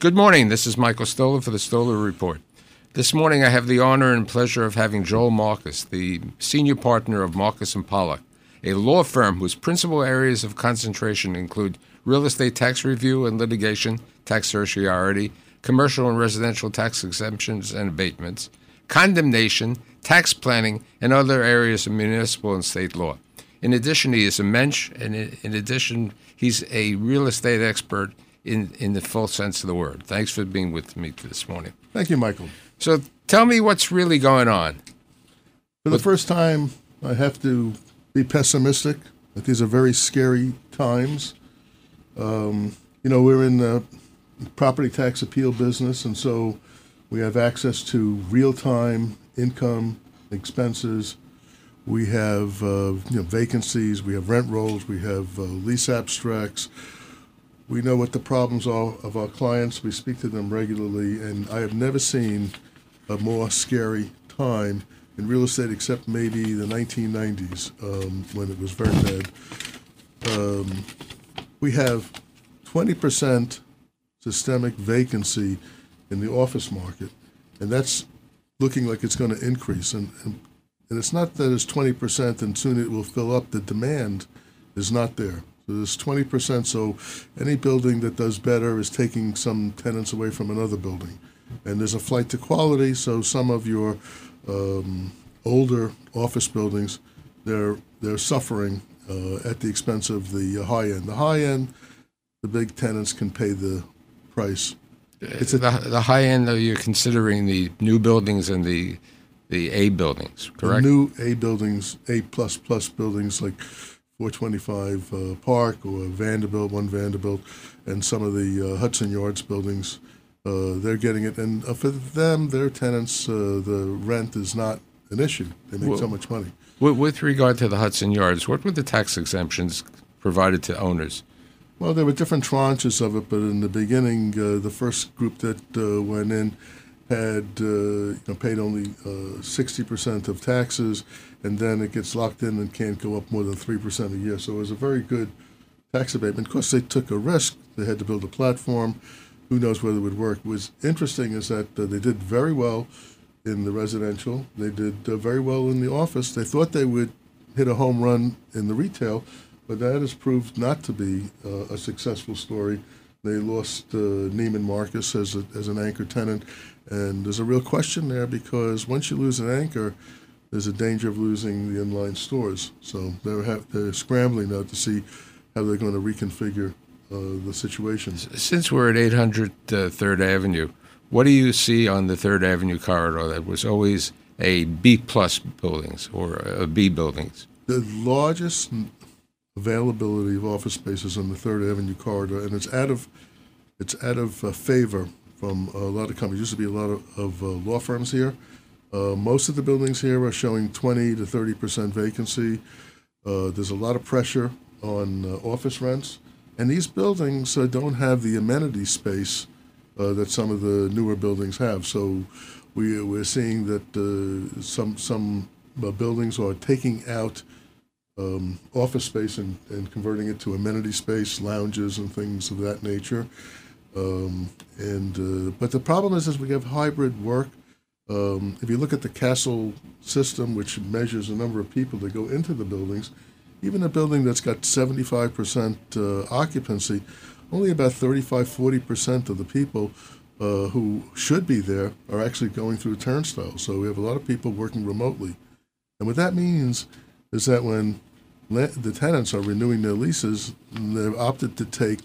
Good morning. This is Michael Stoler for the Stoler Report. This morning, I have the honor and pleasure of having Joel Marcus, the senior partner of Marcus and Pollack, a law firm whose principal areas of concentration include real estate tax review and litigation, tax certiorari, commercial and residential tax exemptions and abatements, condemnation, tax planning, and other areas of municipal and state law. In addition, he is a mensch, and in addition, he's a real estate expert in, in the full sense of the word. Thanks for being with me this morning. Thank you, Michael. So tell me what's really going on. For the first time, I have to be pessimistic. That these are very scary times. Um, you know, we're in the property tax appeal business, and so we have access to real time income, expenses. We have uh, you know, vacancies, we have rent rolls, we have uh, lease abstracts. We know what the problems are of our clients. We speak to them regularly, and I have never seen a more scary time in real estate, except maybe the 1990s um, when it was very bad. Um, we have 20% systemic vacancy in the office market, and that's looking like it's going to increase. And, and, and it's not that it's 20% and soon it will fill up. The demand is not there. There's 20%. So any building that does better is taking some tenants away from another building. And there's a flight to quality. So some of your um, older office buildings, they're, they're suffering uh, at the expense of the high end. The high end, the big tenants can pay the price. It's a, the, the high end, though, you're considering the new buildings and the the A buildings, correct? The new A buildings, A plus plus buildings like 425 uh, Park or Vanderbilt, one Vanderbilt, and some of the uh, Hudson Yards buildings. Uh, they're getting it, and uh, for them, their tenants, uh, the rent is not an issue. They make Well- so much money. With, with regard to the Hudson Yards, what were the tax exemptions provided to owners? Well, there were different tranches of it, but in the beginning, uh, the first group that uh, went in had uh, you know, paid only uh, sixty percent of taxes, and then it gets locked in and can't go up more than three percent a year. So it was a very good tax abatement. Of course, they took a risk. They had to build a platform. Who knows whether it would work? What's interesting is that uh, they did very well in the residential. They did uh, very well in the office. They thought they would hit a home run in the retail, but that has proved not to be a successful story. They lost uh, Neiman Marcus as, a, as an anchor tenant, and there's a real question there because once you lose an anchor, there's a danger of losing the inline stores. So they're, have, they're scrambling now to see how they're going to reconfigure uh, the situation. Since we're at 800 uh, Third Avenue, what do you see on the Third Avenue corridor that was always a B plus buildings or a B buildings? the largest availability of office spaces on the Third Avenue corridor, and it's out of it's out of uh, favor from a lot of companies. Used to be a lot of, of uh, law firms here. Uh, most of the buildings here are showing 20 to 30 percent vacancy. Uh, there's a lot of pressure on uh, office rents, and these buildings uh, don't have the amenity space that some of the newer buildings have. So we, we're seeing that some some buildings are taking out um, office space and, and converting it to amenity space, lounges and things of that nature. Um, and uh, but the problem is, is we have hybrid work. Um, if you look at the Kastle system, which measures the number of people that go into the buildings, even a building that's got 75% uh, occupancy, only about 35, 40% of the people uh, who should be there are actually going through turnstiles. So we have a lot of people working remotely. And what that means is that when the tenants are renewing their leases, they've opted to take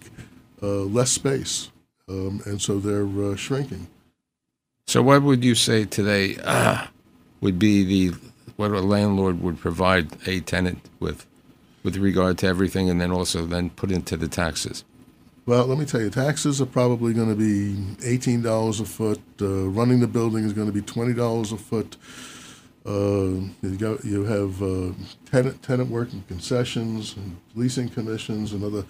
uh, less space. Um, and so they're uh, shrinking. So, what would you say today uh, would be the what a landlord would provide a tenant with, with regard to everything, and then also then put into the taxes? Well, let me tell you, taxes are probably going to be eighteen dollars a foot. Uh, running the building is going to be twenty dollars a foot. Uh, you, you have uh, tenant tenant working concessions and leasing commissions, another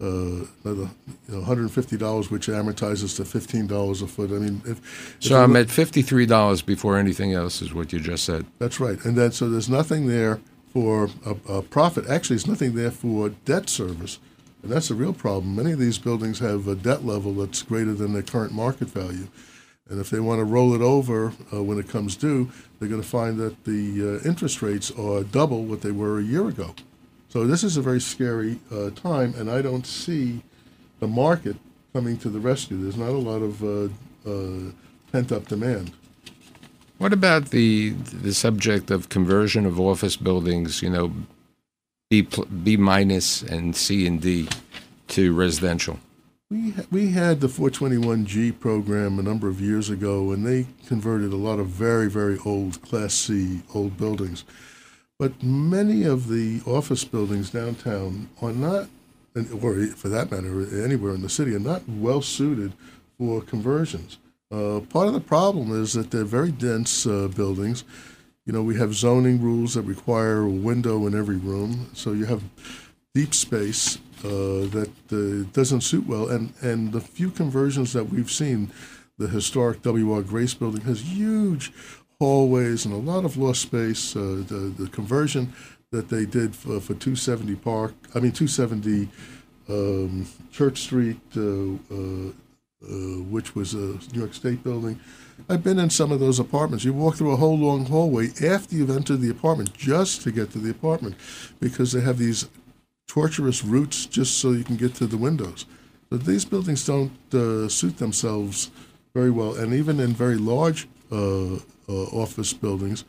uh, another you know, one hundred and fifty dollars, which amortizes to fifteen dollars a foot. I mean, if, So I'm look- at fifty-three dollars before anything else is what you just said. That's right. And then so there's nothing there for a, a profit. Actually, there's nothing there for debt service. And that's a real problem. Many of these buildings have a debt level that's greater than their current market value. And if they want to roll it over uh, when it comes due, they're going to find that the uh, interest rates are double what they were a year ago. So this is a very scary uh, time, and I don't see the market coming to the rescue. There's not a lot of uh, uh, pent up demand. What about the the subject of conversion of office buildings? You know, B B minus and C and D to residential. We we had the 421G program a number of years ago, and they converted a lot of very very old Class C old buildings. But many of the office buildings downtown are not, or for that matter, anywhere in the city, are not well suited for conversions. Uh, part of the problem is that they're very dense uh, buildings. You know, we have zoning rules that require a window in every room, so you have deep space uh, that uh, doesn't suit well. And and the few conversions that we've seen, the historic W.R. Grace building has huge hallways and a lot of lost space. Uh, the the conversion that they did for, for 270 Park, I mean 270 um, Church Street uh, uh, which was a New York State building. I've been in some of those apartments. You walk through a whole long hallway after you've entered the apartment just to get to the apartment because they have these torturous routes just so you can get to the windows. But these buildings don't uh, suit themselves very well. And even in very large uh, uh office buildings,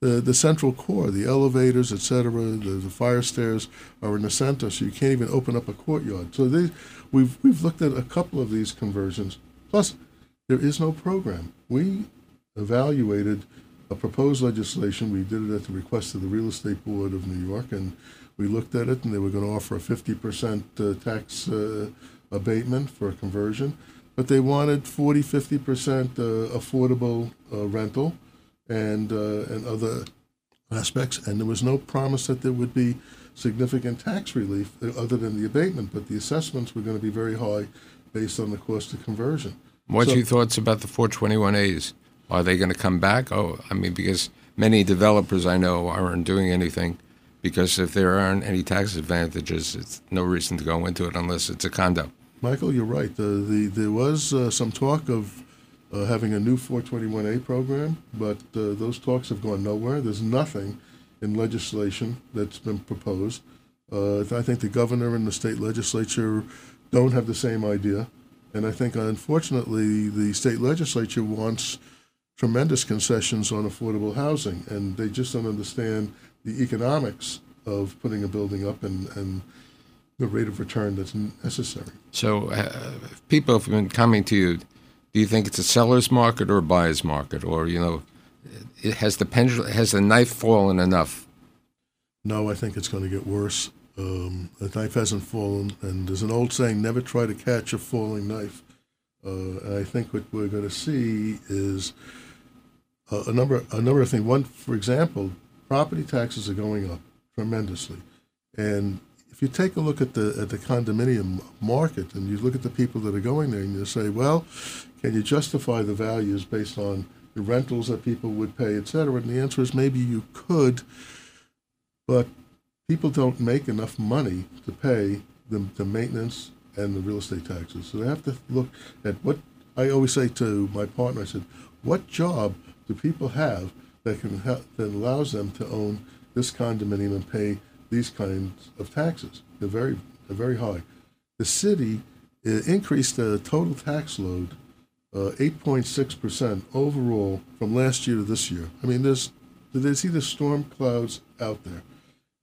the, the central core, the elevators, etc., the, the fire stairs are in the center, so you can't even open up a courtyard. So they, we've, we've looked at a couple of these conversions. Plus, there is no program. We evaluated a proposed legislation. We did it at the request of the Real Estate Board of New York, and we looked at it, and they were going to offer a 50% uh, tax uh, abatement for a conversion, but they wanted 40, 50% uh, affordable uh, rental and uh, and other aspects, and there was no promise that there would be significant tax relief other than the abatement, but the assessments were going to be very high based on the cost of conversion. What's so, your thoughts about the 421As? Are they going to come back? Oh, I mean, because many developers I know aren't doing anything because if there aren't any tax advantages, it's no reason to go into it unless it's a condo. Michael, you're right. The, the, there was uh, some talk of uh, having a new 421A program, but uh, those talks have gone nowhere. There's nothing in legislation that's been proposed. Uh, I think the governor and the state legislature don't have the same idea. And I think, unfortunately, the state legislature wants tremendous concessions on affordable housing, and they just don't understand the economics of putting a building up and, and the rate of return that's necessary. So, uh, people have been coming to you do you think it's a seller's market or a buyer's market, or you know, it has the pendulum has the knife fallen enough? No, I think it's going to get worse. Um, the knife hasn't fallen, and there's an old saying: "Never try to catch a falling knife." Uh, and I think what we're going to see is a, a number a number of things. One, for example, property taxes are going up tremendously, and if you take a look at the at the condominium market and you look at the people that are going there, and you say, well, can you justify the values based on the rentals that people would pay, et cetera? And the answer is maybe you could, but people don't make enough money to pay the, the maintenance and the real estate taxes. So they have to look at what I always say to my partner. I said, what job do people have that can that allows them to own this condominium and pay these kinds of taxes? They're very they're very high. The city increased the total tax load 8.6% uh, overall from last year to this year. I mean, there's see the storm clouds out there.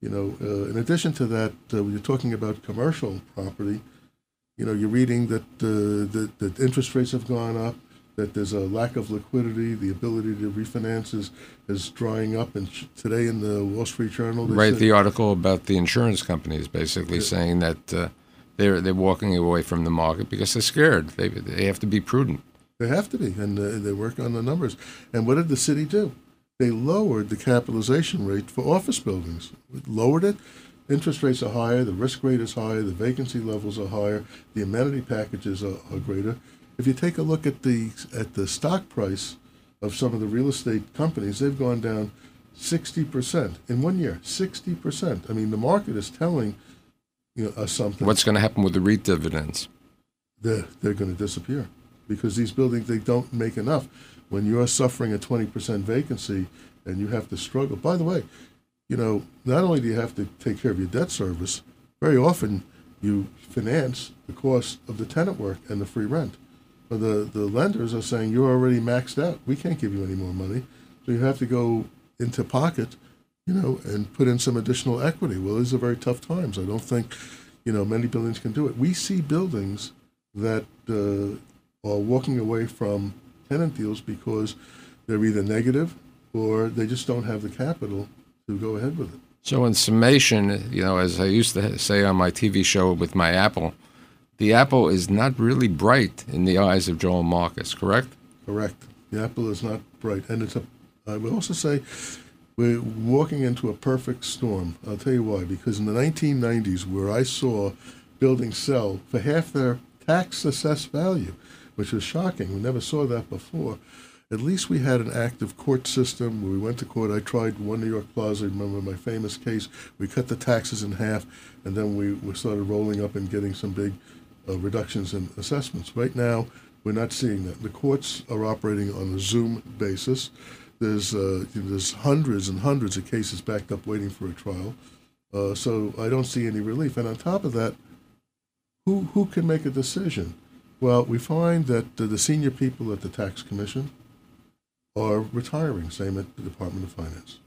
You know, uh, in addition to that, uh, when you're talking about commercial property, you know, you're reading that, uh, that, that interest rates have gone up, that there's a lack of liquidity, the ability to refinance is, is drying up. And today in the Wall Street Journal, right, said, the article about the insurance companies basically yeah. saying that uh, they're they're walking away from the market because they're scared. They they have to be prudent. They have to be, and uh, they work on the numbers. And what did the city do? They lowered the capitalization rate for office buildings. Lowered it. Interest rates are higher. The risk rate is higher. The vacancy levels are higher. The amenity packages are, are greater. If you take a look at the at the stock price of some of the real estate companies, they've gone down 60% in one year. 60%. I mean, the market is telling you know, uh, something. What's going to happen with the REIT dividends? They're, they're going to disappear because these buildings, they don't make enough. When you're suffering a 20% vacancy and you have to struggle, by the way, you know, not only do you have to take care of your debt service, very often you finance the cost of the tenant work and the free rent. But the, the lenders are saying you're already maxed out. We can't give you any more money. So you have to go into pocket, you know, and put in some additional equity. Well, these are very tough times. I don't think, you know, many buildings can do it. We see buildings that uh, are walking away from tenant deals because they're either negative or they just don't have the capital to go ahead with it. So, in summation, you know, as I used to say on my TV show with my apple, the apple is not really bright in the eyes of Joel Marcus, correct? Correct. The apple is not bright. And it's a, I would also say, we're walking into a perfect storm. I'll tell you why. Because in the 1990s, where I saw buildings sell for half their tax assessed value, which was shocking, we never saw that before at least we had an active court system where we went to court. I tried one New York Plaza. Remember my famous case? We cut the taxes in half, and then we, we started rolling up and getting some big uh, reductions in assessments. Right now, we're not seeing that. The courts are operating on a Zoom basis. There's uh, there's hundreds and hundreds of cases backed up waiting for a trial. Uh, so I don't see any relief. And on top of that, who who can make a decision? Well, we find that the senior people at the tax commission are retiring, same at the Department of Finance.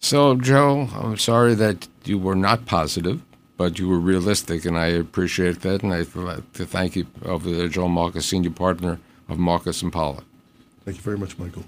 So, Joe, I'm sorry that you were not positive, but you were realistic, and I appreciate that. And I'd like to thank you of the Joe Marcus, senior partner of Marcus and Pollack. Thank you very much, Michael.